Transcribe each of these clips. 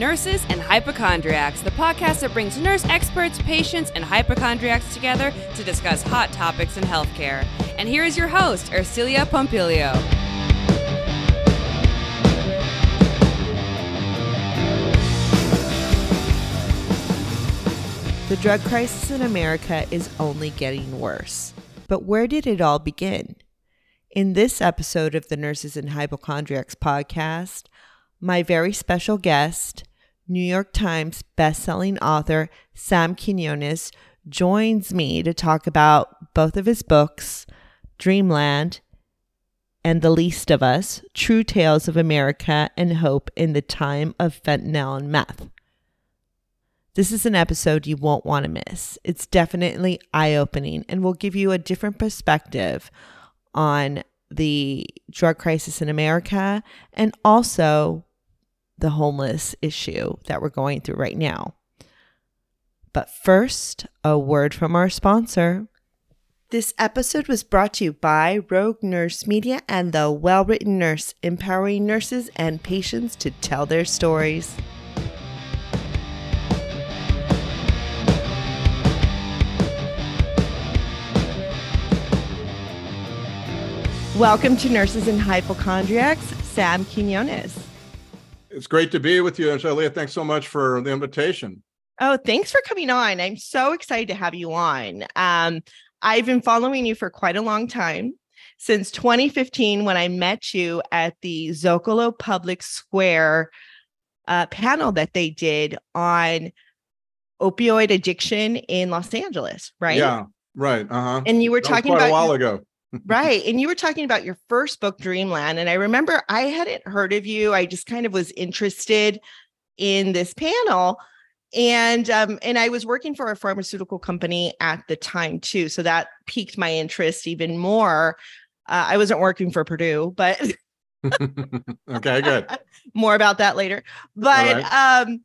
Nurses and Hypochondriacs, the podcast that brings nurse experts, patients, and hypochondriacs together to discuss hot topics in healthcare. And here is your host, Ursilia Pompilio. The drug crisis in America is only getting worse. But where did it all begin? In this episode of the Nurses and Hypochondriacs podcast, my very special guest, New York Times bestselling author Sam Quinones, joins me to talk about both of his books, Dreamland and The Least of Us True Tales of America and Hope in the Time of Fentanyl and Meth. This is an episode you won't want to miss. It's definitely eye opening and will give you a different perspective on the drug crisis in America and also the homeless issue that we're going through right now. But first, a word from our sponsor. This episode was brought to you by Rogue Nurse Media and the Well Written Nurse, empowering nurses and patients to tell their stories. Welcome to Nurses and Hypochondriacs, Sam Quinones. It's great to be with you, Angelia. Thanks so much for the invitation. Oh, thanks for coming on. I'm so excited to have you on. Um, I've been following you for quite a long time since 2015 when I met you at the Zocalo Public Square uh, panel that they did on opioid addiction in Los Angeles, right? Yeah, right. Uh huh. And you were That talking quite about a while ago. Right. And you were talking about your first book, Dreamland. And I remember I hadn't heard of you. I just kind of was interested in this panel. And um, and I was working for a pharmaceutical company at the time too. So that piqued my interest even more. Uh, I wasn't working for Purdue, but okay, good. more about that later. But right. um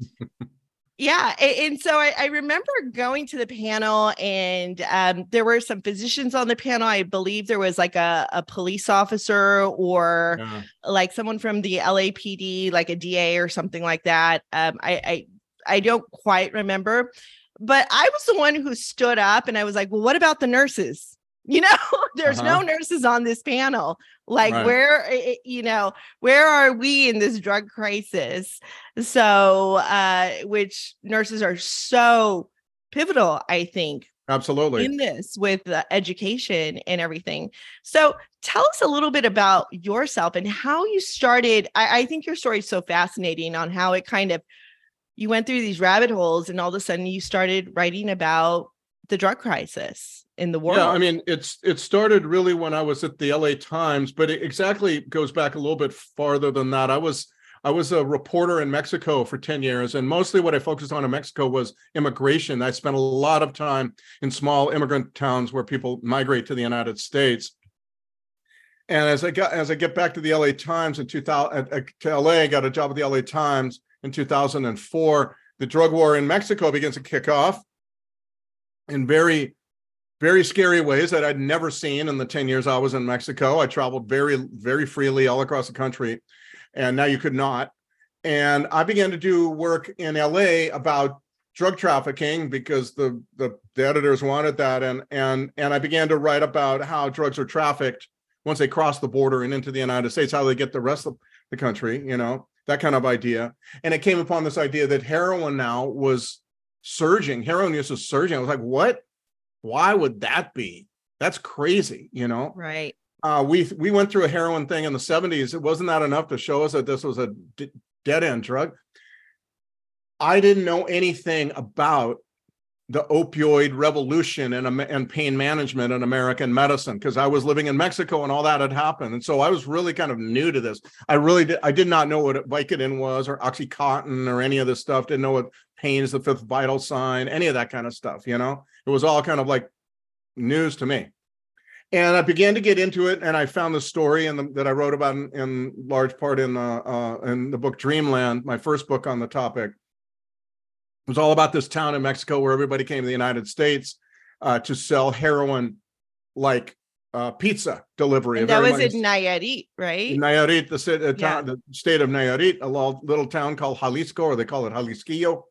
yeah, and, so I, I remember going to the panel and um there were some physicians on the panel. I believe there was like a, a police officer or Yeah. like someone from the LAPD, like a DA or something like that. Um I I I don't quite remember, but I was the one who stood up and I was like, well, what about the nurses? You know, there's no Uh-huh. nurses on this panel. Like, Right. where, eh, eh, you know, where are we in this drug crisis? So, uh, which nurses are so pivotal, I think, Absolutely. in this with education and everything. So tell us a little bit about yourself and how you started. I, I think your story is so fascinating on how it kind of you went through these rabbit holes and all of a sudden you started writing about the drug crisis in the world. Yeah, I mean, it's it started really when I was at the LA Times, but it exactly goes back a little bit farther than that. I was I was a reporter in Mexico for 10 years, and mostly what I focused on in Mexico was immigration. I spent a lot of time in small immigrant towns where people migrate to the United States. And as I got as I get back to the LA Times in 2000 at- uh, at- uh, to LA, I got a job at the LA Times in 2004. The drug war in Mexico begins to kick off in very very scary ways that I'd never seen in the 10 years I was in Mexico. I traveled very, very freely all across the country, and now you could not. And I began to do work in LA about drug trafficking because the, the the editors wanted that and and and I began to write about how drugs are trafficked once they cross the border and into the United States how they get the rest of the country you know that kind of idea and it came upon this idea that heroin now was surging heroin use was surging I was like what why would that be that's crazy you know right. uh, we we went through a heroin thing in the 70s. It wasn't that enough to show us that this was a d- dead end drug. I didn't know anything about the opioid revolution and, and pain management in American medicine because I was living in Mexico and all that had happened. And so I was really kind of new to this. I really did, I did not know what Vicodin was or Oxycontin or any of this stuff. Didn't know what pain is the fifth vital sign, any of that kind of stuff. You know, it was all kind of like news to me and I began to get into it, and I found the story the, that I wrote about in, in large part in uh, uh, in the book Dreamland, my first book on the topic. It was all about this town in Mexico where everybody came to the United States uh, to sell heroin, like uh, pizza delivery. And that was in Nayarit, right? In Nayarit, the, state, uh, town, the state of Nayarit, a little town called Xalisco, or they call it Jalisquillo.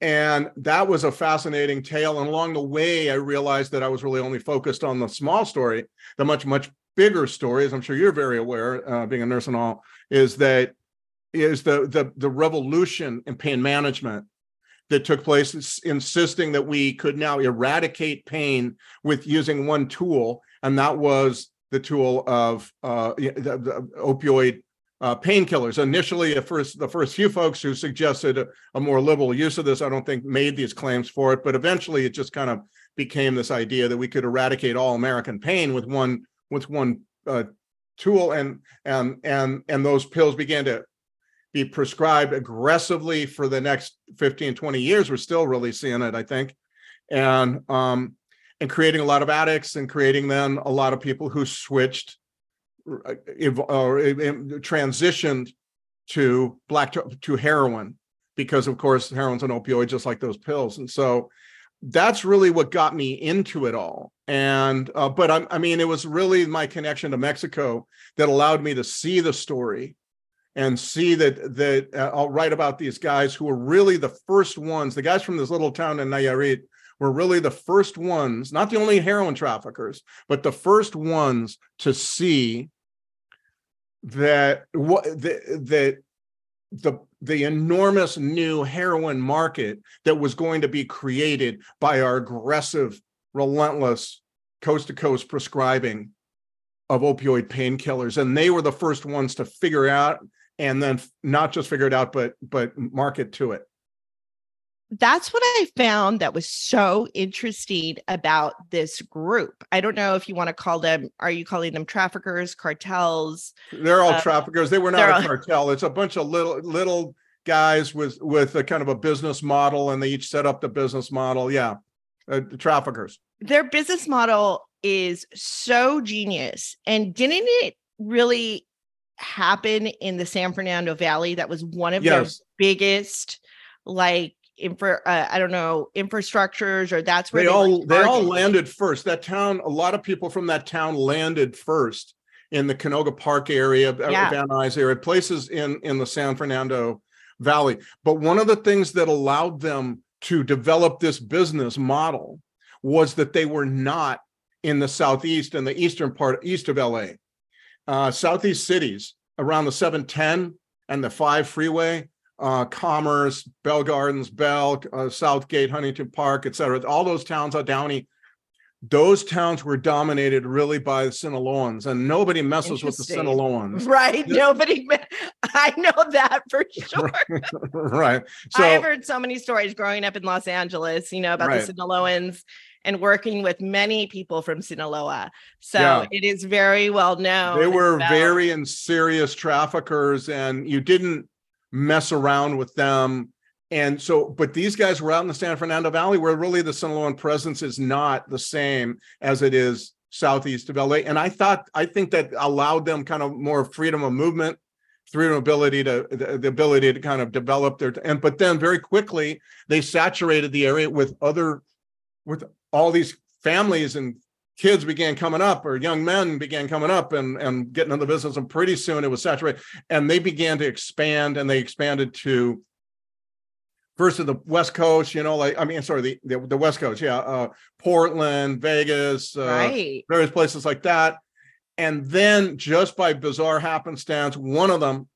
And that was a fascinating tale. And along the way, I realized that I was really only focused on the small story. The much, much bigger story, as I'm sure you're very aware, uh, being a nurse and all, is that is the the the revolution in pain management that took place insisting that we could now eradicate pain with using one tool and that was the tool of uh, the, the opioid uh, painkillers. Initially, the first the first few folks who suggested a, a, more liberal use of this, I don't think made these claims for it, but eventually it just kind of became this idea that we could eradicate all American pain with one with one uh, tool, and and and and those pills began to be prescribed aggressively for the next 15 20 years we're still really seeing it i think and um and creating a lot of addicts and creating then a lot of people who switched or transitioned to black to, to heroin because of course heroin's an opioid just like those pills and so that's really what got me into it all and uh, but I, I mean it was really my connection to mexico that allowed me to see the story and see that that uh, I'll write about these guys who were really the first ones. The guys from this little town in Nayarit were really the first ones, not the only heroin traffickers, but the first ones to see that what that the the enormous new heroin market that was going to be created by our aggressive, relentless coast to coast prescribing of opioid painkillers. And they were the first ones to figure out and then not just figure it out but but market to it that's what I found that was so interesting about this group. I don't know if you want to call them, are you calling them traffickers, cartels? They're all uh, traffickers. They were not a all... cartel. It's a bunch of little little guys with with a kind of a business model and they each set up the business model. Yeah. Uh, the traffickers. Their business model is so genius. And didn't it really happen in the San Fernando Valley. That was one of yes. their biggest, like infra. Uh, I don't know infrastructures, or that's where they, they all they all landed first. That town, a lot of people from that town landed first in the Canoga Park area, uh, yeah. Van Nuys area, places in in the San Fernando Valley. But one of the things that allowed them to develop this business model was that they were not in the southeast and the eastern part east of LA uh, southeast cities around the 710 and the 5 freeway, uh, Commerce, Bell Gardens, Bell, uh, Southgate, Huntington Park, et cetera, all those towns are Downey, those towns were dominated really by the Sinaloans, and nobody messes with the Sinaloans. Right. Nobody. I know that for sure. right. So I've heard so many stories growing up in Los Angeles, you know, about right. the Sinaloans and working with many people from Sinaloa. So yeah. it is very well known. They were about- very and serious traffickers, and you didn't mess around with them. And so, but these guys were out in the San Fernando Valley where really the Sinaloan presence is not the same as it is southeast of LA. And I thought, I think that allowed them kind of more freedom of movement, freedom ability to the, the ability to kind of develop their and but then very quickly they saturated the area with other with all these families and kids began coming up or young men began coming up and, and getting into the business and pretty soon it was saturated. And they began to expand and they expanded to first to the west coast you know like i mean sorry the the, the west coast yeah uh, portland vegas uh, right. various places like that. And then just by bizarre happenstance one of them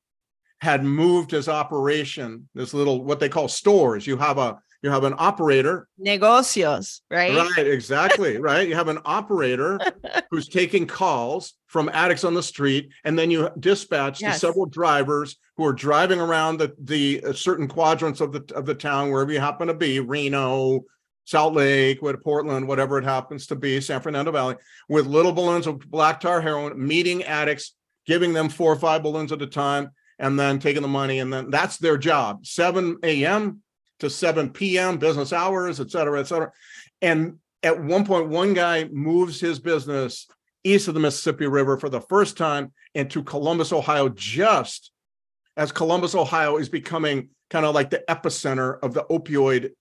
had moved his operation this little what they call stores. You have a you have an operator negocios right right exactly right you have an operator who's taking calls from addicts on the street and then you dispatch yes. to several drivers who are driving around the the uh, certain quadrants of the of the town wherever you happen to be reno Salt Lake, what Portland, whatever it happens to be, San Fernando Valley, with little balloons of black tar heroin, meeting addicts, giving them four or five balloons at a time, and then taking the money. And then that's their job. 7 a.m to 7 p.m., business hours, et cetera, et cetera. And at one point, one guy moves his business east of the Mississippi River for the first time into Columbus, Ohio, just as Columbus, Ohio is becoming kind of like the epicenter of the opioid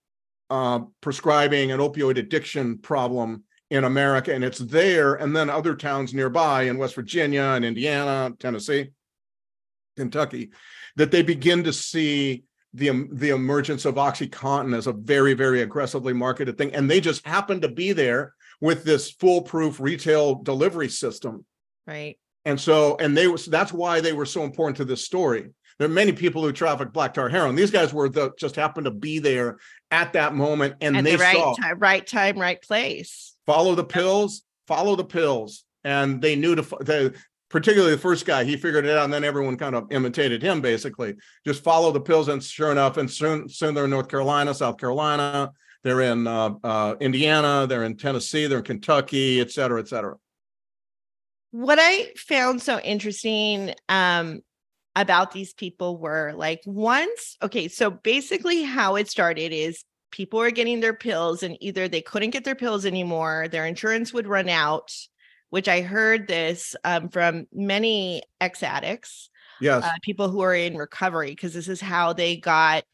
uh, prescribing and opioid addiction problem in America, and it's there, and then other towns nearby in West Virginia and Indiana, Tennessee, Kentucky, that they begin to see the the emergence of OxyContin as a very very aggressively marketed thing, and they just happened to be there with this foolproof retail delivery system. Right. And so, and they was that's why they were so important to this story. There are many people who traffic black tar heroin. These guys were the just happened to be there at that moment, and At they the right saw time, right time, right place. follow the pills, follow the pills, and they knew to fo- the particularly the first guy. He figured it out, and then everyone kind of imitated him. Basically, just follow the pills, and sure enough, and soon soon they're in North Carolina, South Carolina, they're in uh, uh, Indiana, they're in Tennessee, they're in Kentucky, et cetera, et cetera. What I found so interesting um about these people were like once okay, so basically how it started is people were getting their pills and either they couldn't get their pills anymore, their insurance would run out, which I heard this um, from many ex-addicts Yes, uh, people who are in recovery because this is how they got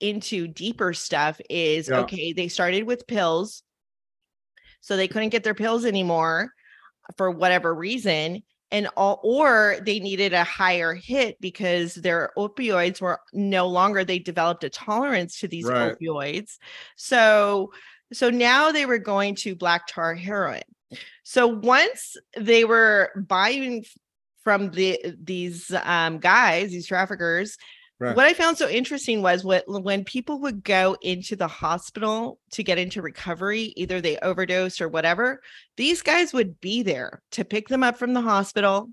into deeper stuff is Yeah. okay they started with pills so they couldn't get their pills anymore for whatever reason and all or they needed a higher hit because their opioids were no longer they developed a tolerance to these Right. opioids so so now they were going to black tar heroin so once they were buying from the these um guys these traffickers Right. what i found so interesting was what when people would go into the hospital to get into recovery either they overdosed or whatever these guys would be there to pick them up from the hospital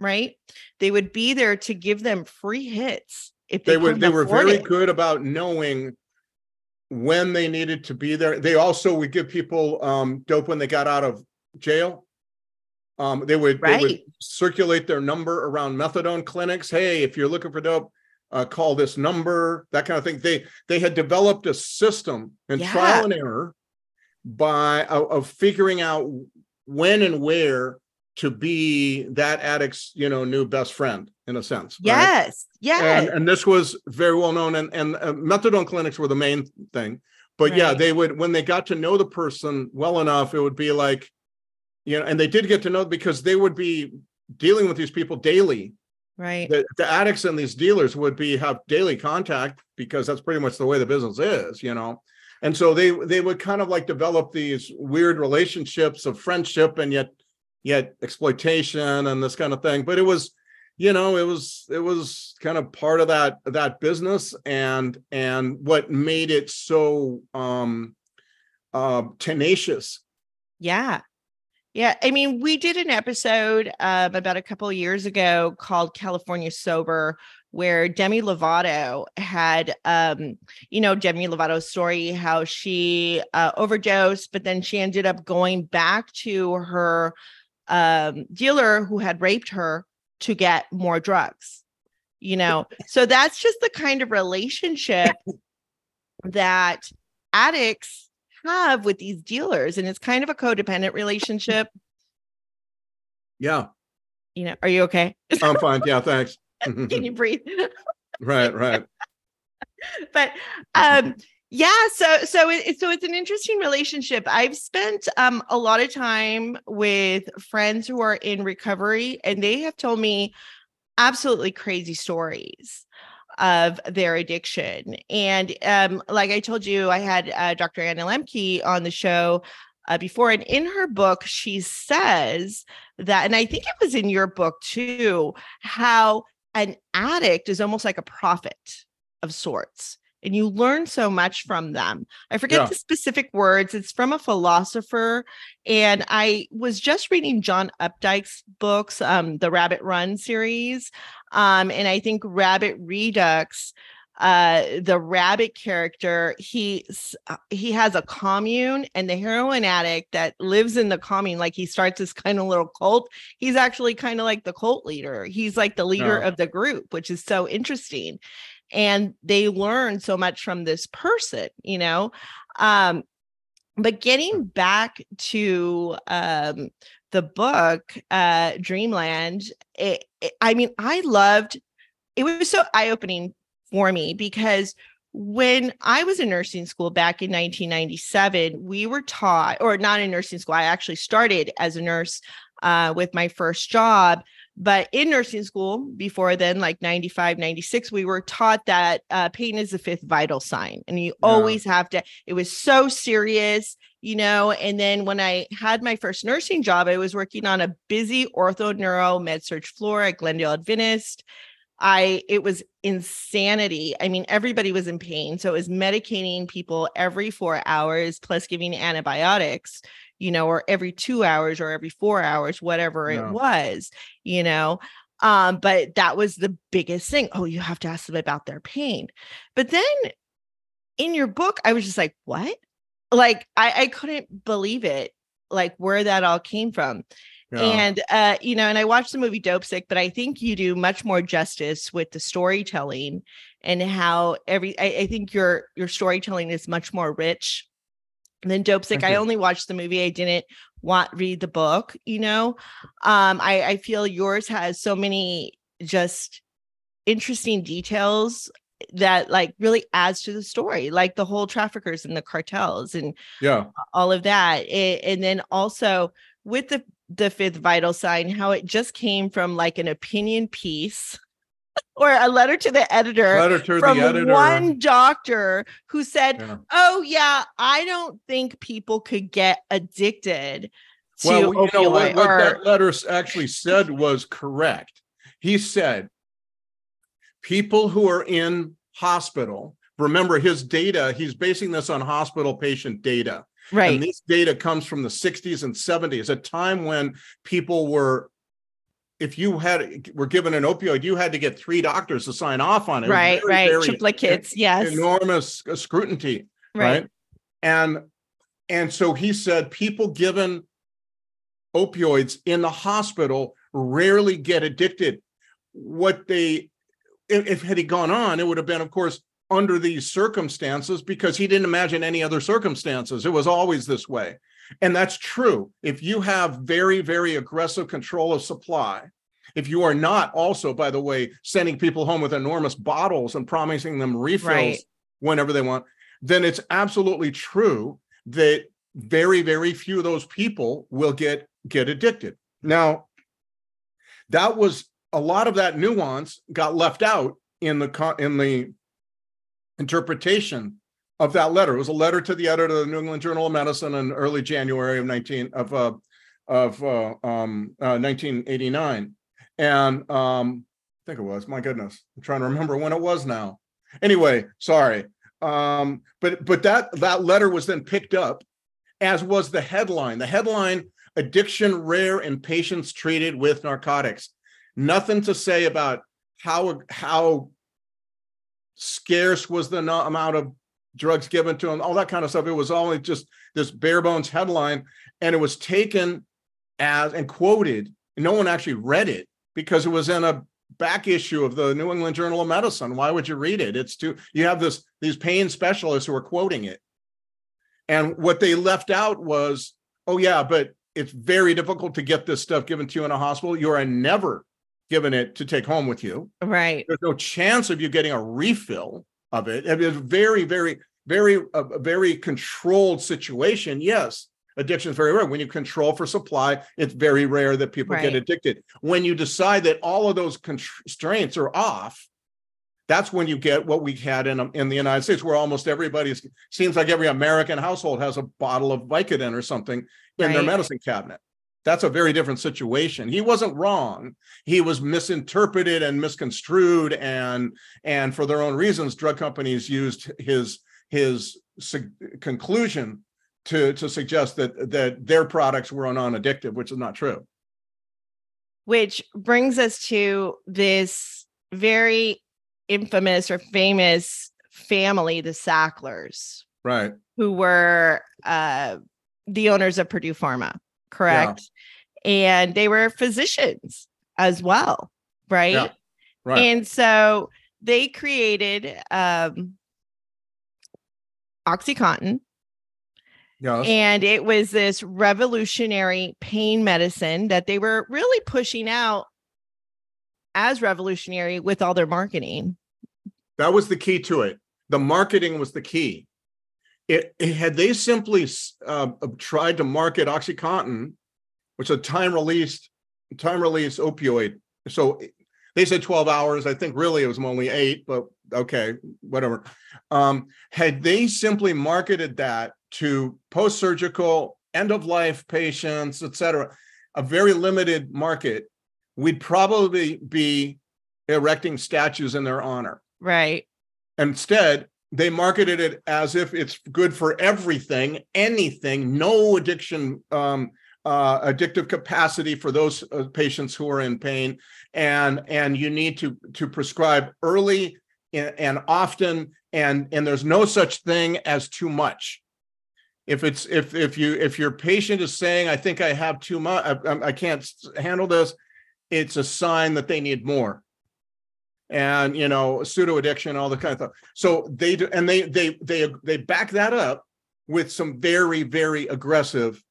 right they would be there to give them free hits if they, they were they were very it. good about knowing when they needed to be there. They also would give people um, dope when they got out of jail. Um, they would they would circulate their number around methadone clinics. Hey, if you're looking for dope, uh, call this number. That kind of thing. They they had developed a system and Yeah. trial and error by of, of figuring out when and where to be that addict's you know new best friend in a sense. right? yes yes and, and this was very well known and, and uh, methadone clinics were the main thing but yeah they would when they got to know the person well enough it would be like you know and they did get to know because they would be dealing with these people daily. Right. The, the addicts and these dealers would be have daily contact because that's pretty much the way the business is you know? And so they they would kind of like develop these weird relationships of friendship and yet yet exploitation and this kind of thing. But it was you know it was it was kind of part of that that business and and what made it so um uh tenacious. Yeah. Yeah. I mean, we did an episode um, about a couple of years ago called California Sober, where Demi Lovato had, um, you know, Demi Lovato's story, how she uh, overdosed, but then she ended up going back to her um, dealer who had raped her to get more drugs, you know. so that's just the kind of relationship that addicts have with these dealers and it's kind of a codependent relationship. Yeah. You know are you okay? I'm fine. Yeah thanks. Can you breathe? Right right. But um yeah so so it, so it's an interesting relationship. I've spent um a lot of time with friends who are in recovery and they have told me absolutely crazy stories of their addiction and um like i told you i had uh, dr anna Lembke on the show uh, before and in her book she says that and i think it was in your book too how an addict is almost like a prophet of sorts and you learn so much from them. I forget Yeah. the specific words. It's from a philosopher and I was just reading John Updike's books, um the Rabbit Run series. Um and I think Rabbit Redux uh the rabbit character he uh, he has a commune and the heroin addict that lives in the commune like he starts this kind of little cult. He's actually kind of like the cult leader. He's like the leader Yeah. of the group which is so interesting. And they learn so much from this person you know? Um but getting back to um the book uh dreamland it, it- i mean i loved it was so eye-opening for me because when I was in nursing school back in 1997, we were taught, or not in nursing school, I actually started as a nurse uh, with my first job. But in nursing school, before then, like 95, 96, we were taught that uh, pain is the fifth vital sign. And you Yeah. always have to, it was so serious, you know. And then when I had my first nursing job, I was working on a busy ortho neuro med surg floor at Glendale Adventist. I it was insanity. I mean, everybody was in pain. So it was medicating people every four hours plus giving antibiotics, you know, or every two hours or every four hours, whatever Yeah. it was, you know. Um, but that was the biggest thing. Oh, you have to ask them about their pain. But then in your book, I was just like, what? Like I, I couldn't believe it, like where that all came from. Yeah. And uh, you know, and I watched the movie Dopesick, but I think you do much more justice with the storytelling and how every I, I think your your storytelling is much more rich than Dopesick. I only watched the movie. I didn't want read the book, you know. Um, I, I feel yours has so many just interesting details that like really adds to the story, like the whole traffickers and the cartels and yeah. all of that A- and then also with the the fifth vital sign how it just came from like an opinion piece or a letter to the editor Letter to from the editor. one doctor who said Yeah. oh yeah i don't think people could get addicted to Well, you know what, what or that letter actually said was correct. He said, people who are in hospital, remember his data, he's basing this on hospital patient data. right. And this data comes from the 60s and 70s, a time when people were, if you had were given an opioid, you had to get three doctors to sign off on it. It right very, right. very triplicates yes. Enormous scrutiny right. right? And and so he said people given opioids in the hospital rarely get addicted. What they if, if had he gone on it would have been of course under these circumstances because he didn't imagine any other circumstances. It was always this way. And that's true. If you have very very aggressive control of supply if you are not also by the way sending people home with enormous bottles and promising them refills Right. whenever they want then it's absolutely true that very very few of those people will get get addicted. Now that was a lot of that nuance got left out in the in the interpretation of that letter. It was a letter to the editor of the new england journal of medicine in early january of 19 of uh of uh, um uh, 1989 and um i think it was my goodness i'm trying to remember when it was now. Anyway sorry. Um but but that that letter was then picked up as was the headline. The headline addiction rare in patients treated with narcotics nothing to say about how how scarce was the amount of drugs given to them all that kind of stuff it was only just this bare bones headline and it was taken as and quoted and no one actually read it because it was in a back issue of the New England Journal of Medicine. Why would you read it? It's too you have this these pain specialists who are quoting it. And what they left out was, oh yeah, but it's very difficult to get this stuff given to you in a hospital. You are a never given it to take home with you. right There's no chance of you getting a refill of it. It is very, very, very, a a very controlled situation. Yes, addiction is very rare. When you control for supply, it's very rare that people get addicted. When you decide that all of those constraints are off, that's when you get what we had in in the United States, where almost everybody seems like every American household has a bottle of Vicodin or something in their medicine cabinet. That's a very different situation. He wasn't wrong. He was misinterpreted and misconstrued, and and for their own reasons, drug companies used his his su- conclusion to to suggest that that their products were non-addictive, which is not true. which brings us to this very infamous or famous family, the Sacklers, Right. who were uh, the owners of Purdue Pharma, correct? And they were physicians as well, right? Right. And so they created um, OxyContin, yes. and it was this revolutionary pain medicine that they were really pushing out as revolutionary with all their marketing. That was the key to it. the marketing was the key. It, it had they simply uh, tried to market OxyContin, which is a time released time release opioid. So they said 12 hours. I think really it was only eight, but okay, whatever. Um, had they simply marketed that to post surgical, end of life patients, et cetera, a very limited market, we'd probably be erecting statues in their honor. Right. Instead, they marketed it as if it's good for everything, anything, no addiction, um, uh, addictive capacity for those uh, patients who are in pain, and and you need to to prescribe early and, and often, and and there's no such thing as too much. If it's if if you if your patient is saying, "I think I have too much, I, I can't handle this," it's a sign that they need more and you know pseudo addiction all the kind of stuff. So they do and they they they they back that up with some very very aggressive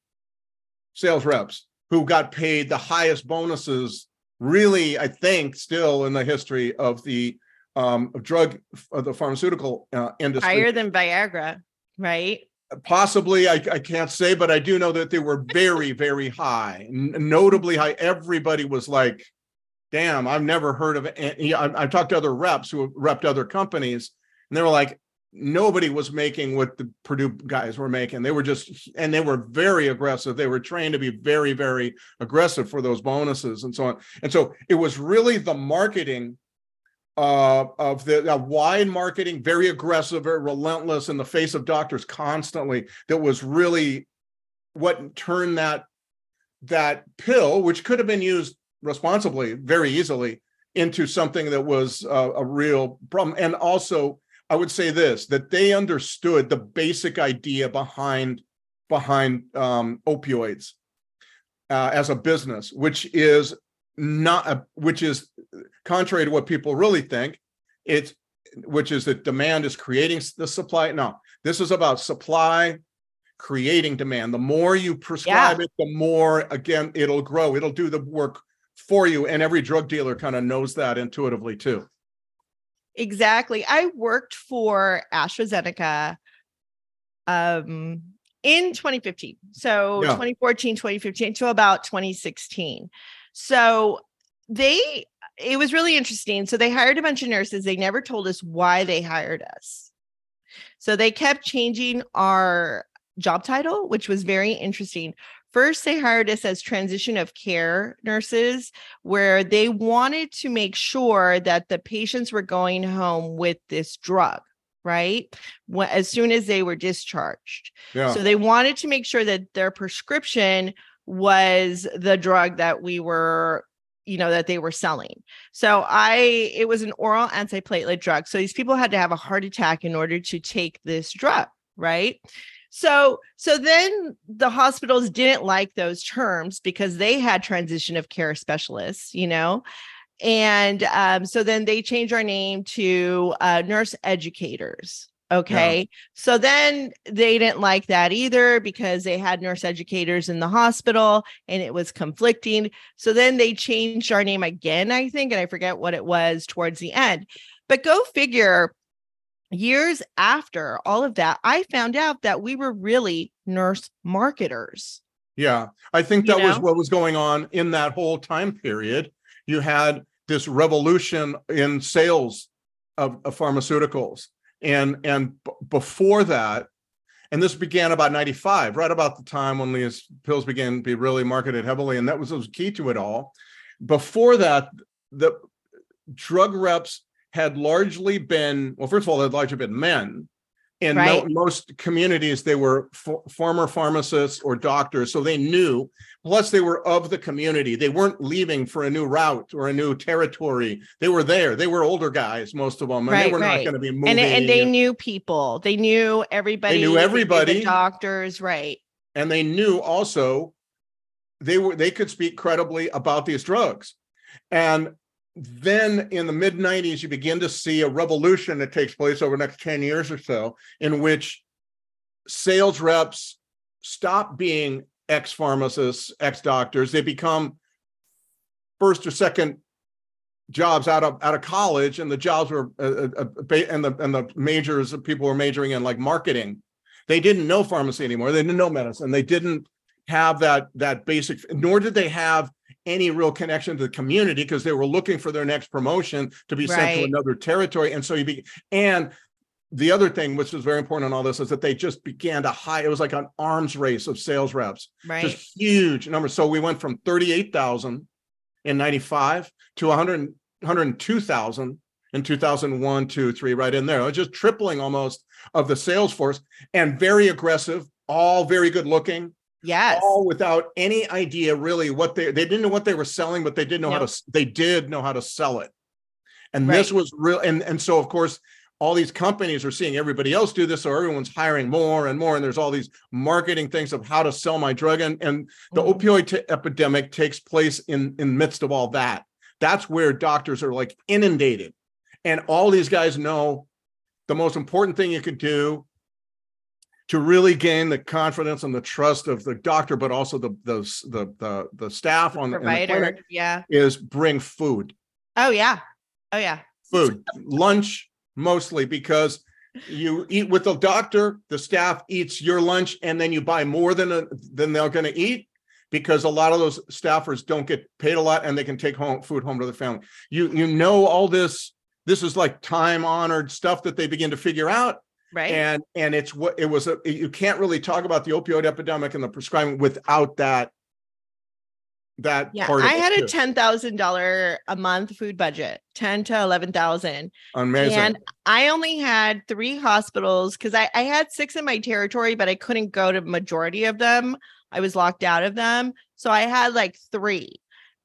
sales reps who got paid the highest bonuses really i think still in the history of the um drug of the pharmaceutical uh, industry. Higher than viagra right? Possibly I, I can't say but i do know that they were very very high notably high. Everybody was like damn, I've never heard of it. I've talked to other reps who have repped other companies, and they were like, nobody was making what the Purdue guys were making. They were just, and they were very aggressive. They were trained to be very, very aggressive for those bonuses and so on. And so it was really the marketing uh, of the uh, wide marketing, very aggressive, very relentless in the face of doctors constantly. That was really what turned that that pill, which could have been used responsibly very easily into something that was uh, a real problem. And also, I would say this: that they understood the basic idea behind behind um, opioids uh, as a business, which is not a, which is contrary to what people really think. It's which is that demand is creating the supply. No, this is about supply creating demand. The more you prescribe yeah. it, the more again it'll grow. It'll do the work for you and every drug dealer kind of knows that intuitively too. Exactly. I worked for astrazeneca um in 2015 so yeah. 2014 2015 to about 2016 so they it was really interesting. So they hired a bunch of nurses. They never told us why they hired us. So they kept changing our job title which was very interesting First, they hired us as transition of care nurses, where they wanted to make sure that the patients were going home with this drug, right? As soon as they were discharged. Yeah. So they wanted to make sure that their prescription was the drug that we were you know that they were selling so i it was an oral antiplatelet drug so these people had to have a heart attack in order to take this drug right so so then the hospitals didn't like those terms because they had transition of care specialists, you know. And um, so then they changed our name to uh, nurse educators. Okay. Yeah. So then they didn't like that either because they had nurse educators in the hospital and it was conflicting. So then they changed our name again, I think, and I forget what it was towards the end. But go figure, years after all of that, I found out that we were really nurse marketers. Yeah, I think that you know? was what was going on in that whole time period. You had this revolution in sales of, of pharmaceuticals, and and b- before that, and this began about 95 right about the time when these pills began to be really marketed heavily and that was, was key to it all before that the drug reps had largely been well first of all they had largely been men. In right. mo- most communities they were former pharmacists or doctors so they knew. Plus they were of the community. They weren't leaving for a new route or a new territory. They were there. They were older guys most of them and right, they were right. not going to be moving and, and they knew people. They knew everybody they knew everybody the doctors right. And they knew also they were they could speak credibly about these drugs. And then in the mid 90s, you begin to see a revolution that takes place over the next 10 years or so, in which sales reps stop being ex pharmacists, ex doctors. They become first or second jobs out of out of college, and the jobs were uh, uh, uh and the and the majors people were majoring in like marketing. They didn't know pharmacy anymore. They didn't know medicine. They didn't have that that basic. Nor did they have any real connection to the community because they were looking for their next promotion to be sent to another territory. And so you be and the other thing, which is very important in all this, is that they just began to hire. It was like an arms race of sales reps, right? Just huge numbers. So we went from 38,000 in 95 to 100, 102,000 in 2001, two, three, right in there. It was just tripling almost of the sales force and very aggressive, all very good looking. Yes. All without any idea really what they they didn't know what they were selling, but they didn't know nope. how to they did know how to sell it. And right. this was real and and so of course all these companies are seeing everybody else do this, so everyone's hiring more and more. And there's all these marketing things of how to sell my drug. And, and the mm-hmm. opioid t- epidemic takes place in in midst of all that. That's where doctors are like inundated. And all these guys know the most important thing you could do to really gain the confidence and the trust of the doctor, but also the the the the, the staff on the, provider, the clinic, yeah, is bring food. Oh yeah, oh yeah, food, lunch, mostly because you eat with the doctor, the staff eats your lunch, and then you buy more than a, than they're going to eat because a lot of those staffers don't get paid a lot and they can take home food home to the family. You you know all this. This is like time honored stuff that they begin to figure out. Right. And and it's what it was. A, you can't really talk about the opioid epidemic and the prescribing without that that yeah i had a ten thousand dollar a month food budget 10 to 11,000 amazing. And i only had three hospitals because I, I had six in my territory but i couldn't go to majority of them. I was locked out of them. So i had like three.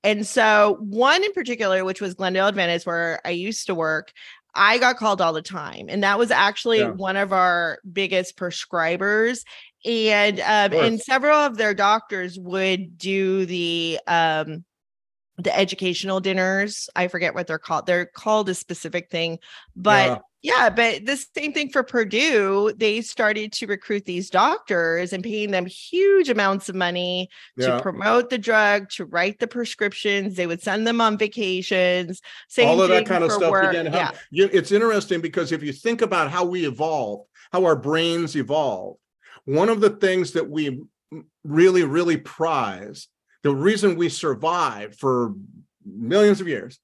And so one in particular which was glendale adventist where i used to work I got called all the time. And that was actually yeah. one of our biggest prescribers and um, and several of their doctors would do the um the educational dinners i forget what they're called they're called a specific thing but yeah. yeah. but the same thing for purdue they started to recruit these doctors and paying them huge amounts of money yeah. to promote the drug to write the prescriptions they would send them on vacations same all of that kind of stuff again how, yeah. it's interesting because if you think about how we evolved how our brains evolved one of the things that we really, really prize, the reason we survive for millions of years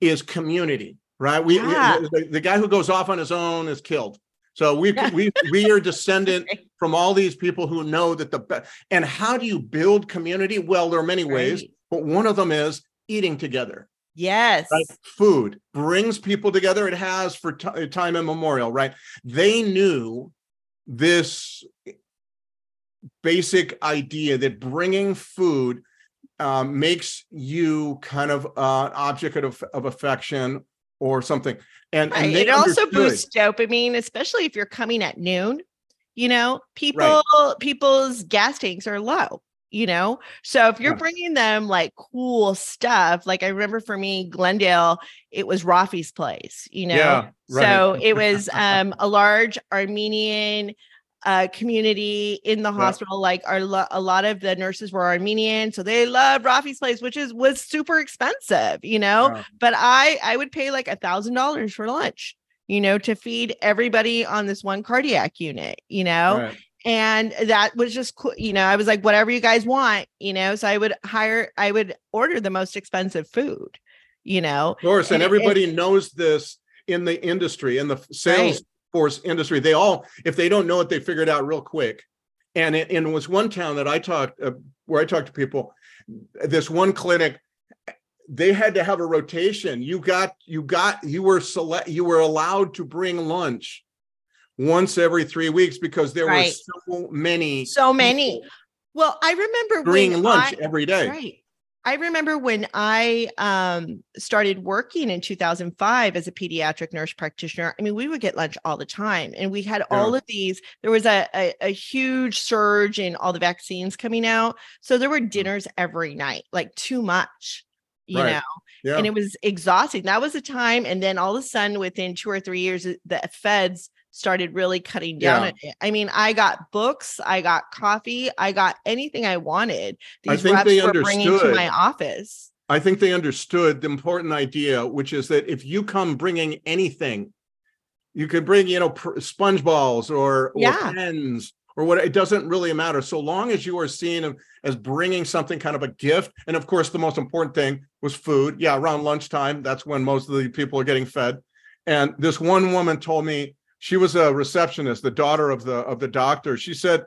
is community, right? We, yeah. we the, the, guy who goes off on his own is killed. So we we we are descendant from all these people who know that the. And how do you build community? Well, there are many ways, but one of them is eating together. Yes. Right? Food brings people together. It has for t- time immemorial, right? They knew this basic idea that bringing food um, makes you kind of uh, object of, of affection or something. And, and it also boosts dopamine, especially if you're coming at noon. You know, people right. people's gas tanks are low. You know, so if you're yeah. bringing them like cool stuff, like I remember for me, Glendale, it was Raffi's place. You know, yeah, right. so it was um, a large Armenian uh, community in the hospital. Like our a lot of the nurses were Armenian, so they loved Raffi's place, which is was super expensive, you know. But I I would pay like a thousand dollars for lunch, you know, to feed everybody on this one cardiac unit, you know. Right. And that was just cool, you know. I was like, whatever you guys want, you know. So I would hire, I would order the most expensive food, you know. Of course, and, and everybody knows this in the industry in the sales right force industry. They all, if they don't know it, they figure it out real quick. And it, and it was one town that I talked uh, where I talked to people. This one clinic, they had to have a rotation. You got you got you were select you were allowed to bring lunch once every three weeks because there right. were so many so many. Well, I remember bringing lunch I, every day. Right. I remember when I um, started working in 2005 as a pediatric nurse practitioner. I mean, we would get lunch all the time, and we had yeah. all of these. There was a, a, a huge surge in all the vaccines coming out, so there were mm. dinners every night, like too much, you right. know. Yeah. And it was exhausting. That was a time, and then all of a sudden, within two or three years, the feds started really cutting down yeah. I mean, I got books, I got coffee, I got anything I wanted. These I think reps they were bringing to my office. I think they understood the important idea, which is that if you come bringing anything, you could bring, you know, pr- sponge balls or, or Yeah. pens or what. It doesn't really matter so long as you are seen as bringing something kind of a gift. And of course, the most important thing was food. Yeah, around lunchtime, that's when most of the people are getting fed. And this one woman told me she was a receptionist, the daughter of the of the doctor. She said,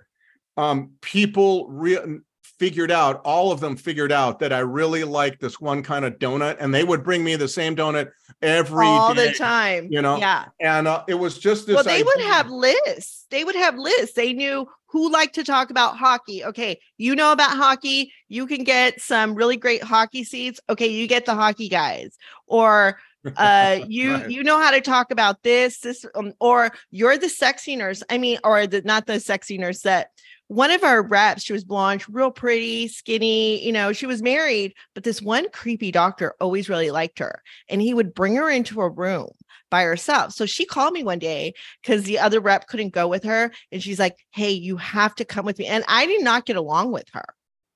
um, people re- figured out, all of them figured out that I really liked this one kind of donut, and they would bring me the same donut every all day, the time. you know, Yeah. And uh, it was just this. Well, they would have lists. They would have lists. They knew who liked to talk about hockey. Okay, you know about hockey. You can get some really great hockey seats. Okay, you get the hockey guys. Or uh you Right. you know how to talk about this this um, or you're the sexy nurse i mean or the not the sexy nurse that one of our reps she was blonde real pretty skinny you know she was married but this one creepy doctor always really liked her and he would bring her into a room by herself so she called me one day because the other rep couldn't go with her and she's like hey you have to come with me and i did not get along with her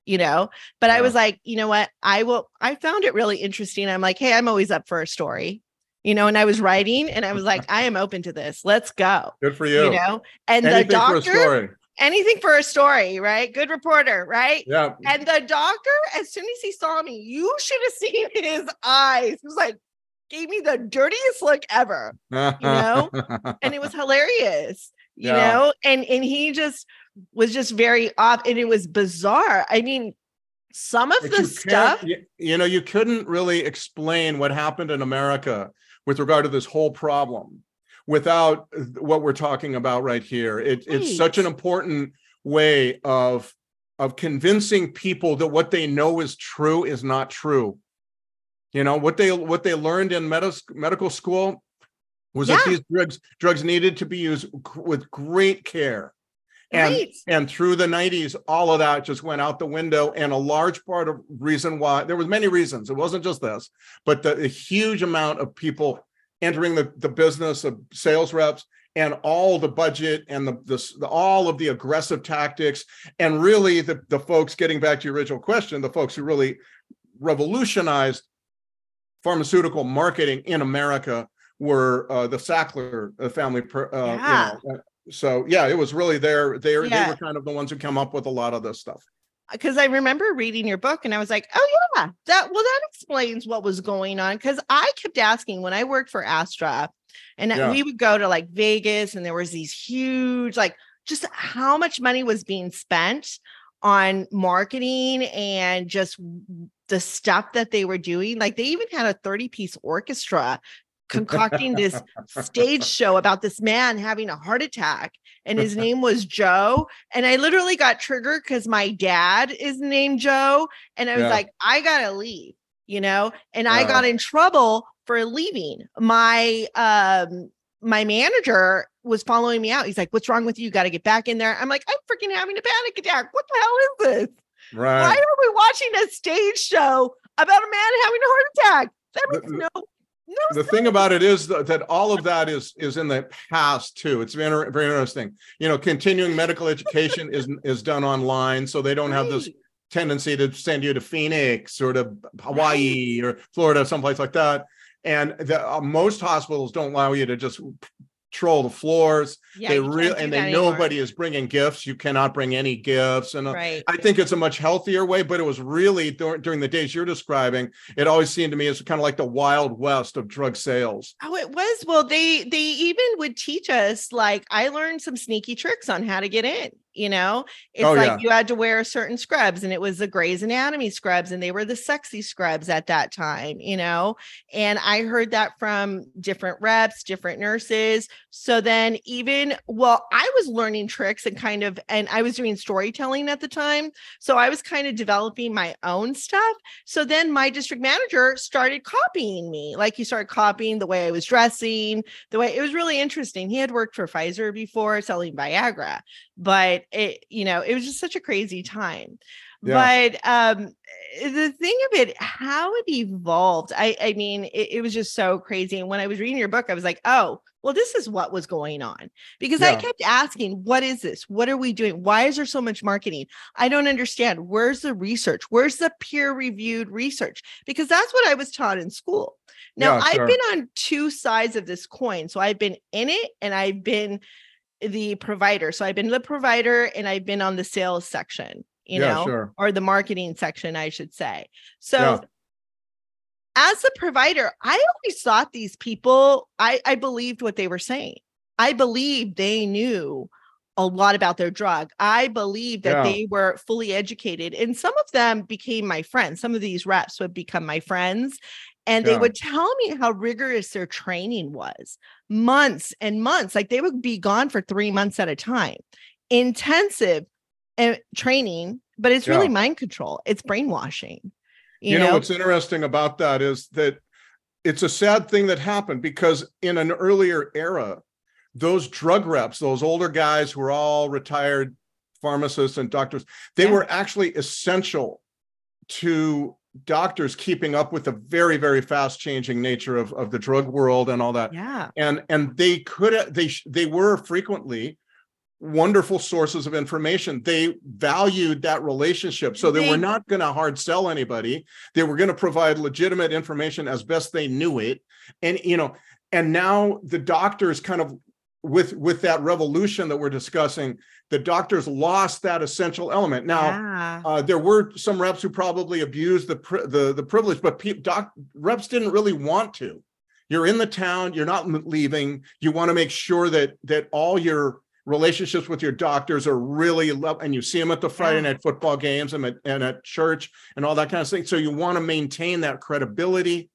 you know? But i was like you know what? I will i found it really interesting. I'm like hey i'm always up for a story you know? And i was writing and i was like i am open to this. Let's go Good for you. you. know? And Anything the for a doctor story. anything for a story right? Good reporter right? Yeah. and the doctor as soon as he saw me you should have seen his eyes. He was like gave me the dirtiest look ever You know? and it was hilarious you Yeah. know and and he just was just very off and it was bizarre i mean some of But the you stuff You, you know, you couldn't really explain what happened in America with regard to this whole problem without uh, what we're talking about right here. It, It's such an important way of of convincing people that what they know is true is not true. You know what they what they learned in medis- medical school was that these drugs drugs needed to be used with great care. And right and through the 90s all of that just went out the window. And a large part of reason why there was many reasons. It wasn't just this but the, the huge amount of people entering the, the business of sales reps and all the budget and the, the, the all of the aggressive tactics. And really the, the folks getting back to your original question the folks who really revolutionized pharmaceutical marketing in america were uh, the sackler uh, family uh, you know, uh, so yeah it was really their they, they were kind of the ones who come up with a lot of this stuff because I remember reading your book and I was like, oh yeah, that well, that explains what was going on. Because I kept asking when I worked for Astra, and Yeah. we would go to like Vegas, and there was these huge, like, just how much money was being spent on marketing and just the stuff that they were doing. Like they even had a 30 piece orchestra concocting this stage show about this man having a heart attack and his name was Joe and I literally got triggered cuz my dad is named Joe and I was Yeah. like I got to leave you know? And I got in trouble for leaving. My um my manager was following me out. He's like what's wrong with you, you got to get back in there. I'm like I'm freaking having a panic attack. What the hell is this? Right. why are we watching a stage show about a man having a heart attack? That makes no the thing about it is that, that all of that is is in the past too. It's very, very interesting you know continuing medical education is is done online so they don't have this tendency to send you to phoenix or to hawaii or florida someplace like that. And the, uh, most hospitals don't allow you to just troll the floors Yeah, they really and they anymore. nobody is bringing gifts you cannot bring any gifts and uh, right I think it's a much healthier way, but it was really during, during the days you're describing. It always seemed to me as kind of like the wild west of drug sales. Oh, it was. Well, they they even would teach us like I learned some sneaky tricks on how to get in. You know, it's Oh, like yeah. you had to wear certain scrubs, and it was the Grey's Anatomy scrubs, and they were the sexy scrubs at that time. You know, and I heard that from different reps, different nurses. So then, even well, I was learning tricks and kind of, and I was doing storytelling at the time, so I was kind of developing my own stuff. So then my district manager started copying me. Like he started copying the way I was dressing, the way it was really interesting. He had worked for Pfizer before selling Viagra, but it, you know, it was just such a crazy time. Yeah. But um the thing of it, how it evolved, I I mean, it, it was just so crazy. And when I was reading your book, I was like, oh, well, this is what was going on because yeah. I kept asking, what is this? What are we doing? Why is there so much marketing? I don't understand. Where's the research? Where's the peer reviewed research? Because that's what I was taught in school. Now, yeah, sure. I've been on two sides of this coin. So I've been in it and I've been the provider. So I've been the provider and I've been on the sales section, you yeah, know, sure. or the marketing section, I should say. So as a provider, I always thought these people, I, I believed what they were saying. I believed they knew a lot about their drug. I believed that yeah. they were fully educated. And some of them became my friends. Some of these reps would become my friends. And yeah. they would tell me how rigorous their training was months and months. Like they would be gone for three months at a time, intensive uh, training, but it's yeah. really mind control, it's brainwashing. You, you know? know what's interesting about that is that it's a sad thing that happened because in an earlier era, those drug reps, those older guys who were all retired pharmacists and doctors, they yeah. were actually essential to doctors keeping up with the very very fast changing nature of, of the drug world and all that yeah and and they could they they were frequently wonderful sources of information. They valued that relationship. So they, they were not going to hard sell anybody. They were going to provide legitimate information as best they knew it. And, you know, and now the doctors kind of with with that revolution that we're discussing the doctors lost that essential element. Now yeah. uh, there were some reps who probably abused the the the privilege but pe- doc reps didn't really want to. You're in the town you're not leaving. You want to make sure that that all your relationships with your doctors are really love and you see them at the friday night football games and at, and at church and all that kind of thing. So you want to maintain that credibility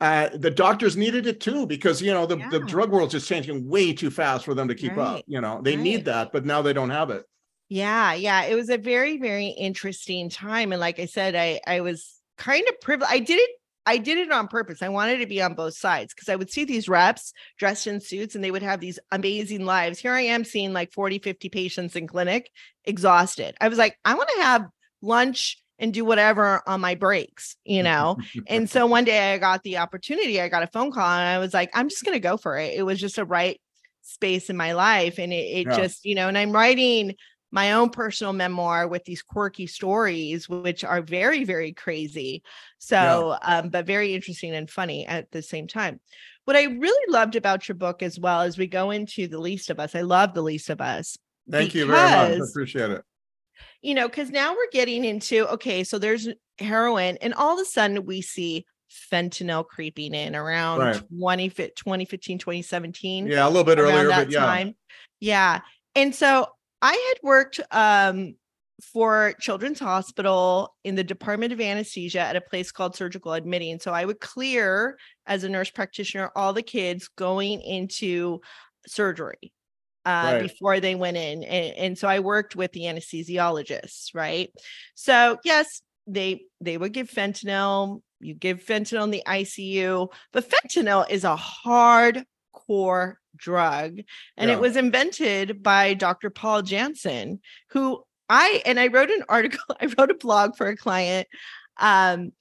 uh, the doctors needed it too because you know the, yeah. the drug world's just changing way too fast for them to keep right. up you know they right. need that but now they don't have it yeah yeah it was a very very interesting time and like i said i i was kind of privileged i did it I did it on purpose. I wanted to be on both sides because I would see these reps dressed in suits and they would have these amazing lives. Here I am seeing like 40, 50 patients in clinic, exhausted. I was like, I want to have lunch and do whatever on my breaks, you know? and so one day I got the opportunity, I got a phone call and I was like, I'm just going to go for it. It was just a right space in my life. And it, it yeah. just, you know, and I'm writing my own personal memoir with these quirky stories, which are very, very crazy. So, yeah. um, but very interesting and funny at the same time. What I really loved about your book as well as we go into the least of us, I love the least of us. Thank you very much. I appreciate it. You know, because now we're getting into okay, so there's heroin, and all of a sudden we see fentanyl creeping in around right. 20, 2015, 2017. Yeah, a little bit earlier, but yeah. Time. Yeah. And so I had worked um, for Children's Hospital in the Department of Anesthesia at a place called Surgical Admitting. So I would clear as a nurse practitioner all the kids going into surgery uh, right. before they went in. And, and so I worked with the anesthesiologists, right? So yes, they they would give fentanyl. You give fentanyl in the ICU, but fentanyl is a hard core drug and yeah. it was invented by Dr. Paul Janssen who I and I wrote an article I wrote a blog for a client um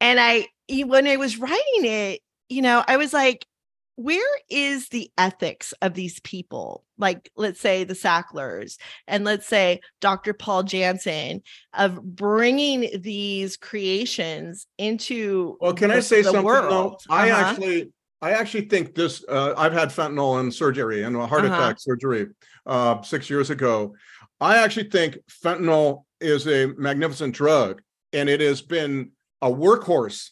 and I when I was writing it you know I was like where is the ethics of these people like let's say the sacklers and let's say dr paul janssen of bringing these creations into well can the, i say something though i uh-huh. actually I actually think this. Uh, I've had fentanyl in surgery and a heart uh-huh. attack surgery uh, six years ago. I actually think fentanyl is a magnificent drug, and it has been a workhorse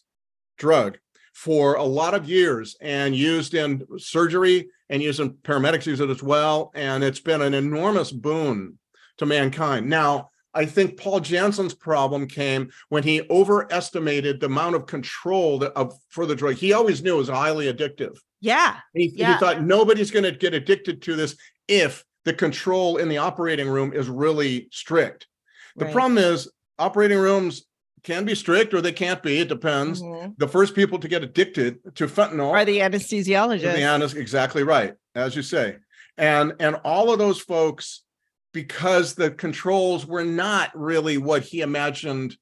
drug for a lot of years and used in surgery and used in paramedics use it as well. And it's been an enormous boon to mankind. Now, I think Paul Janssen's problem came when he overestimated the amount of control that, of for the drug. He always knew it was highly addictive. Yeah. He, yeah. he thought nobody's going to get addicted to this if the control in the operating room is really strict. The right. problem is operating rooms can be strict or they can't be. It depends. Mm-hmm. The first people to get addicted to fentanyl are the anesthesiologists. The exactly right, as you say. And and all of those folks because the controls were not really what he imagined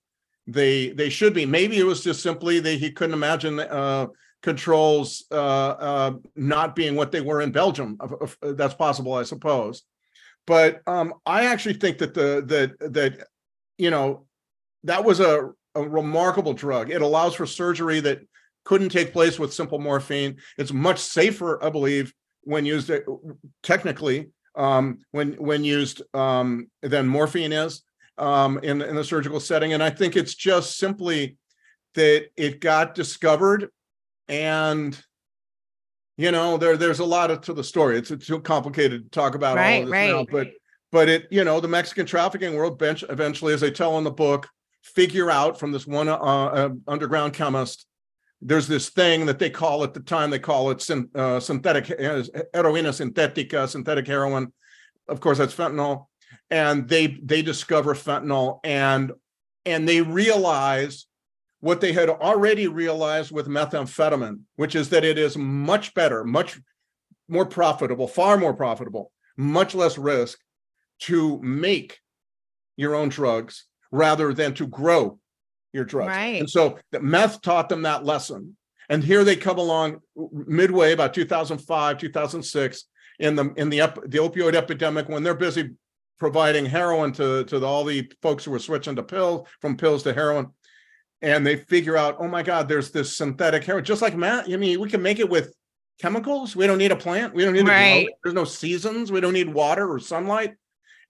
they they should be. Maybe it was just simply that he couldn't imagine uh, controls uh, uh, not being what they were in Belgium. That's possible, I suppose. But um, I actually think that the that that you know that was a, a remarkable drug. It allows for surgery that couldn't take place with simple morphine. It's much safer, I believe, when used uh, technically um, when when used um, than morphine is um, in in the surgical setting. And I think it's just simply that it got discovered, and you know there there's a lot of, to the story. It's, too complicated to talk about right, all of this right. now, but but it you know the Mexican trafficking world bench eventually, as they tell in the book, figure out from this one uh, uh, underground chemist there's this thing that they call at the time they call it uh, synthetic uh, heroina synthetica synthetic heroin. Of course that's fentanyl. And they they discover fentanyl and and they realize what they had already realized with methamphetamine which is that it is much better much more profitable far more profitable much less risk to make your own drugs rather than to grow your drugs. Right. And so the meth taught them that lesson. And here they come along midway about 2005, 2006 in the in the the opioid epidemic when they're busy providing heroin to to the, all the folks who were switching to pills from pills to heroin and they figure out oh my god there's this synthetic heroin just like matt i mean we can make it with chemicals we don't need a plant we don't need right. there's no seasons we don't need water or sunlight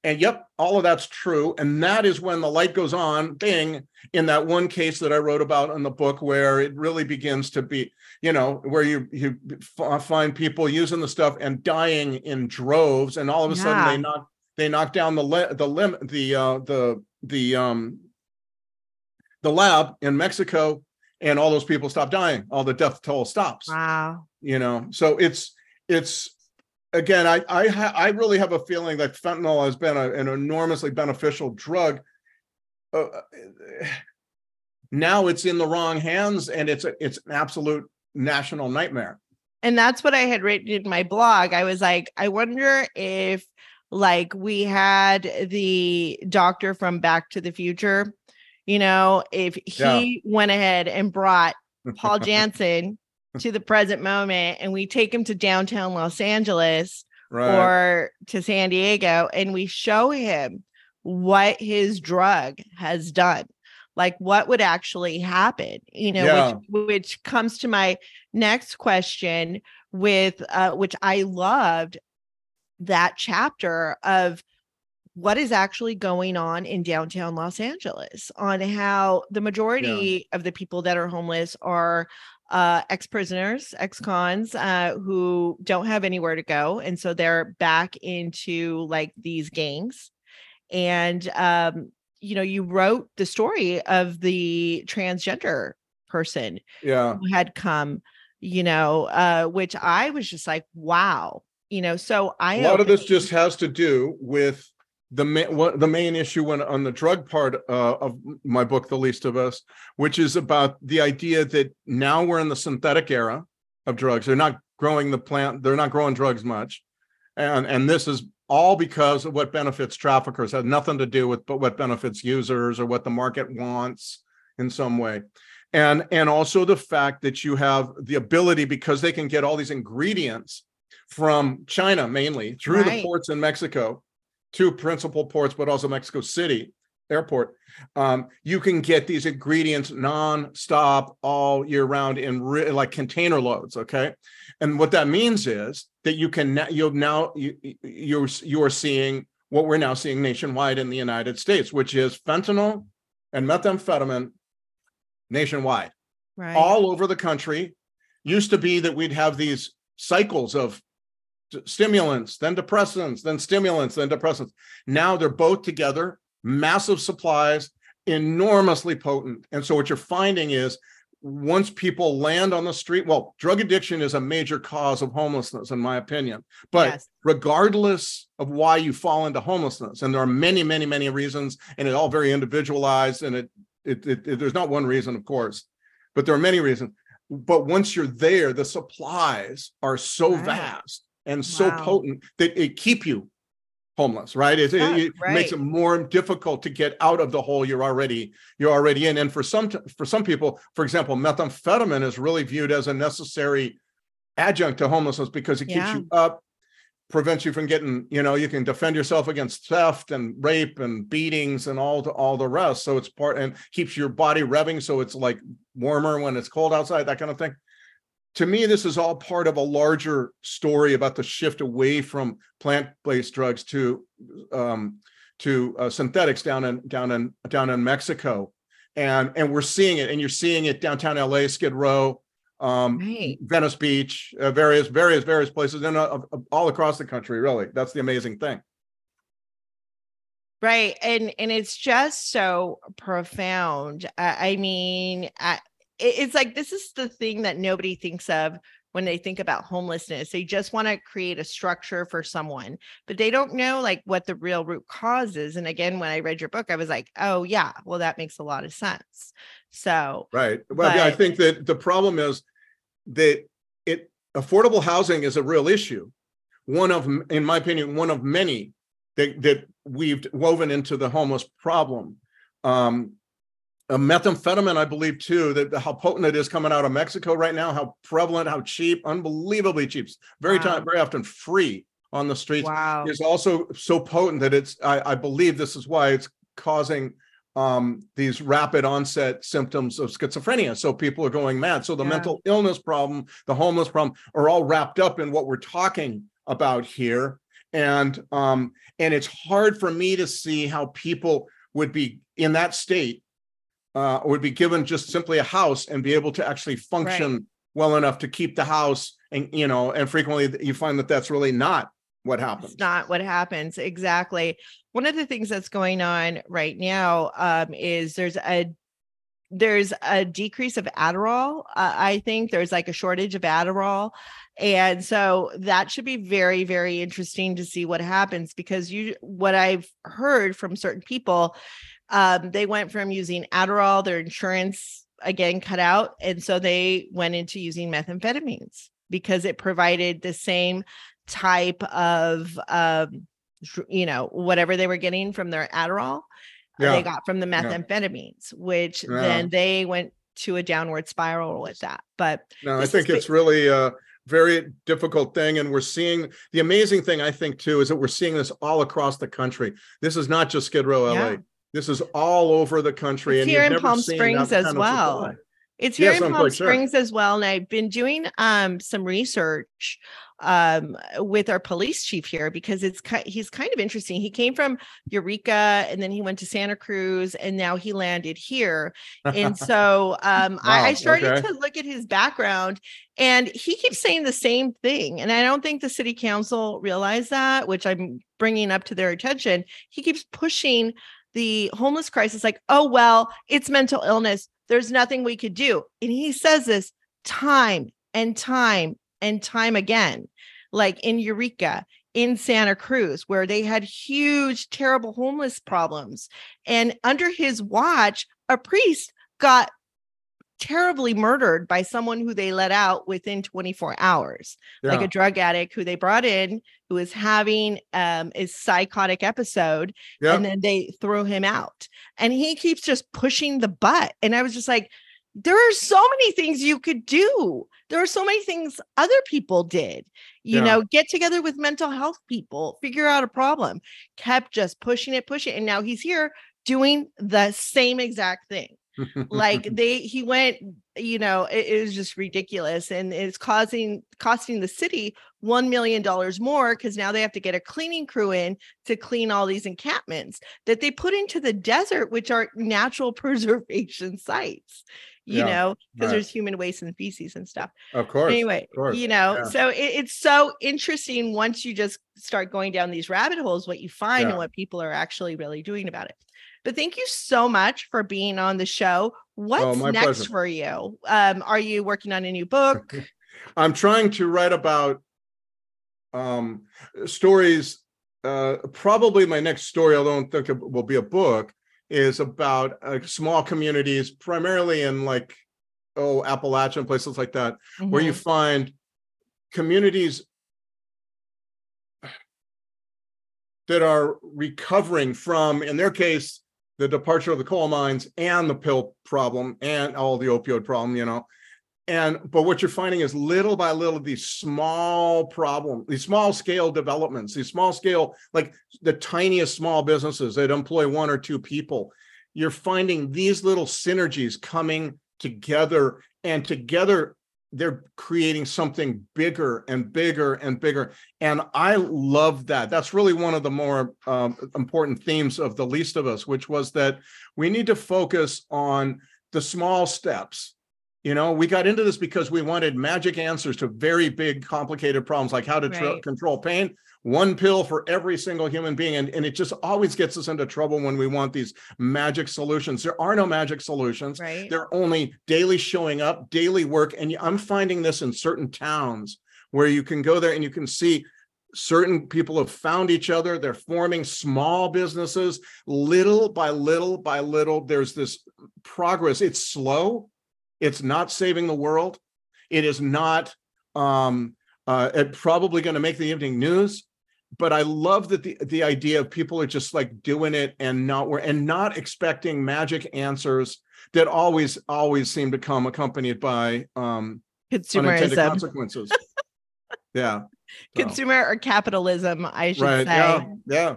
and yep, all of that's true. And that is when the light goes on, ding, in that one case that I wrote about in the book, where it really begins to be, you know, where you you find people using the stuff and dying in droves, and all of a yeah. sudden they knock they knock down the le- the lim the uh, the the um the lab in Mexico, and all those people stop dying. All the death toll stops. Wow. You know, so it's it's again, I I, ha- I really have a feeling that fentanyl has been a, an enormously beneficial drug. Uh, uh, now it's in the wrong hands, and it's a, it's an absolute national nightmare. And that's what I had written in my blog. I was like, I wonder if like we had the doctor from Back to the Future, you know, if he yeah. went ahead and brought Paul Janssen to the present moment and we take him to downtown Los Angeles right. or to San Diego and we show him what his drug has done like what would actually happen you know yeah. which, which comes to my next question with uh which i loved that chapter of what is actually going on in downtown Los Angeles on how the majority yeah. of the people that are homeless are uh, ex prisoners, ex cons uh, who don't have anywhere to go. And so they're back into like these gangs. And, um, you know, you wrote the story of the transgender person yeah. who had come, you know, uh, which I was just like, wow, you know, so I. A lot of this just has to do with the main what the main issue when on the drug part uh, of my book the least of us which is about the idea that now we're in the synthetic era of drugs. They're not growing the plant they're not growing drugs much. And and this is all because of what benefits traffickers. It has nothing to do with but what benefits users or what the market wants in some way. And and also the fact that you have the ability because they can get all these ingredients from china mainly through right. the ports in mexico two principal ports, but also Mexico City airport. Um, you can get these ingredients non-stop all year round in re- like container loads. Okay, and what that means is that you can you now you you're you're seeing what we're now seeing nationwide in the United States, which is fentanyl and methamphetamine nationwide, right. all over the country. Used to be that we'd have these cycles of stimulants, then depressants, then stimulants, then depressants. Now they're both together, massive supplies, enormously potent. And so what you're finding is once people land on the street, well, drug addiction is a major cause of homelessness, in my opinion. But yes. regardless of why you fall into homelessness, and there are many, many, many reasons, and it's all very individualized, and it, it, it, it there's not one reason, of course, but there are many reasons. But once you're there, the supplies are so right. vast and so potent that it keep you homeless right? It, Yeah, it, it makes it more difficult to get out of the hole you're already you're already in. And for some for some people for example methamphetamine is really viewed as a necessary adjunct to homelessness because it keeps you up prevents you from getting you know you can defend yourself against theft and rape and beatings and all the all the rest. So it's part and keeps your body revving so it's like warmer when it's cold outside that kind of thing to me this is all part of a larger story about the shift away from plant-based drugs to um to uh, synthetics down in down in down in mexico and and we're seeing it and you're seeing it downtown la skid row um Right. Venice Beach, uh, various, various, various places, and uh, all across the country. Really, that's the amazing thing. Right. And and it's just so profound. I, I mean, I, it's like this is the thing that nobody thinks of when they think about homelessness. They just want to create a structure for someone, but they don't know like what the real root cause is. And again, when I read your book, I was like, oh yeah, well, that makes a lot of sense. So Right. Well, yeah, I think that the problem is that it affordable housing is a real issue. One of, in my opinion, one of many that that we've woven into the homeless problem. Um, uh, methamphetamine, I believe too, that how potent it is coming out of Mexico right now, how prevalent, how cheap, unbelievably cheap, very Wow. time, very often free on the streets. wow. is also so potent that it's I, I believe this is why it's causing um these rapid onset symptoms of schizophrenia so people are going mad so the Yeah. mental illness problem the homeless problem are all wrapped up in what we're talking about here and um and it's hard for me to see how people would be in that state uh would be given just simply a house and be able to actually function well enough to keep the house and you know and frequently you find that that's really not what happens It's not what happens. Exactly. One of the things that's going on right now um, is there's a there's a decrease of Adderall. Uh, I think there's like a shortage of Adderall. And so that should be very, very interesting to see what happens because you what I've heard from certain people, um, they went from using Adderall, their insurance again cut out. And so they went into using methamphetamines because it provided the same type of um you know whatever they were getting from their Adderall uh, Yeah. they got from the methamphetamines which Yeah. then they went to a downward spiral with that but No, I think is it's really a very difficult thing. And we're seeing the amazing thing, I think, too, is that we're seeing this all across the country. This is not just Skid Row, LA. This is all over the country. It's and here in never Palm Springs as kind of well. supply. It's here Yes, in I'm Palm quite sure. Springs as well. And I've been doing um, some research um, with our police chief here because it's ki- he's kind of interesting. He came from Eureka and then he went to Santa Cruz and now he landed here. And so um, I, I started okay. to look at his background and he keeps saying the same thing. And I don't think the city council realized that, which I'm bringing up to their attention. He keeps pushing the homeless crisis like, oh, well, it's mental illness. There's nothing we could do. And he says this time and time and time again, like in Eureka, in Santa Cruz, where they had huge, terrible homeless problems. And under his watch, a priest got terribly murdered by someone who they let out within 24 hours. Like a drug addict who they brought in who is having um a psychotic episode yeah. and then they throw him out. And he keeps just pushing the butt. And i was just like there are so many things you could do. There are so many things other people did. You Yeah. know get together with mental health people figure out a problem. Kept just pushing it pushing it. And now he's here doing the same exact thing like they he went you know it, it was just ridiculous and it's causing costing the city one million dollars more because now they have to get a cleaning crew in to clean all these encampments that they put into the desert which are natural preservation sites you Yeah, know because right. there's human waste and feces and stuff of course. anyway course, you know yeah. so it, it's so interesting once you just start going down these rabbit holes what you find Yeah. and what people are actually really doing about it but thank you so much for being on the show what's Oh, next pleasure. for you um are you working on a new book I'm trying to write about um, stories. Uh, probably my next story, I don't think it will be a book, is about uh, small communities, primarily in like, oh, Appalachian places like that, where you Mhm. find communities that are recovering from, in their case, the departure of the coal mines and the pill problem and all the opioid problem, you know. And but what you're finding is little by little these small problem, these small scale developments, these small scale, like the tiniest small businesses that employ one or two people. You're finding these little synergies coming together and together they're creating something bigger and bigger and bigger. And i love that. That's really one of the more um, important themes of the least of us which was that we need to focus on the small steps you know we got into this because we wanted magic answers to very big complicated problems like how to right. control pain one pill for every single human being. And, and it just always gets us into trouble when we want these magic solutions. There are no magic solutions. Right. They're only daily showing up, daily work. And I'm finding this in certain towns where you can go there and you can see certain people have found each other they're forming small businesses little by little by little there's this progress it's slow it's not saving the world it is not um uh, probably going to make the evening news but I love that the the idea of people are just like doing it and not and not expecting magic answers that always always seem to come accompanied by um unintended consequences. yeah. So. Consumer or capitalism, I should right. say. Yeah. Yeah.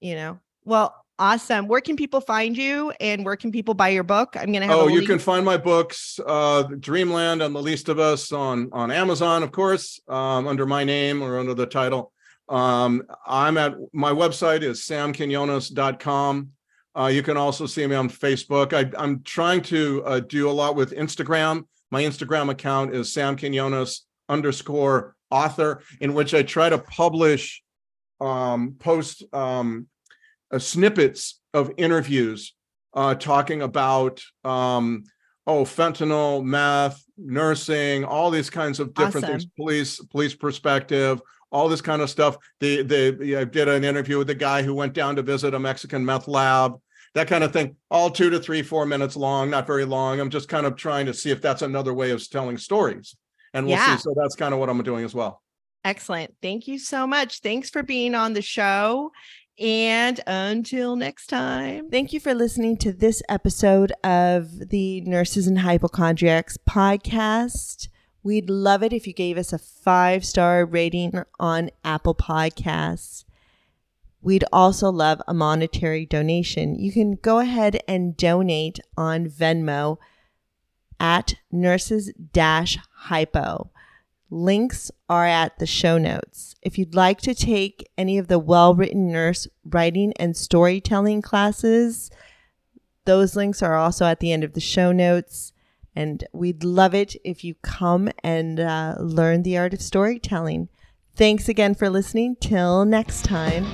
You know. Well, awesome. Where can people find you and where can people buy your book? I'm gonna have Oh, you can find my books, uh Dreamland and the Least of Us on on Amazon, of course, um, under my name or under the title. Um, I'm at my website is samquinones.com. Uh, you can also see me on Facebook. I, am trying to uh, do a lot with Instagram. My Instagram account is Sam underscore author, in which I try to publish, um, post um, uh, snippets of interviews uh, talking about, um, oh, fentanyl, meth, nursing, all these kinds of different awesome. things, police, police perspective, all this kind of stuff. The the I did an interview with the guy who went down to visit a Mexican meth lab, that kind of thing. All two to three, four minutes long, not very long. I'm just kind of trying to see if that's another way of telling stories, and we'll yeah. see. So that's kind of what I'm doing as well. Excellent. Thank you so much. Thanks for being on the show. And until next time, thank you for listening to this episode of the Nurses and Hypochondriacs podcast. We'd love it if you gave us a five star rating on Apple Podcasts. We'd also love a monetary donation. You can go ahead and donate on Venmo at nurses hypo. Links are at the show notes. If you'd like to take any of the well written nurse writing and storytelling classes, those links are also at the end of the show notes. And we'd love it if you come and uh, learn the art of storytelling. Thanks again for listening. Till next time.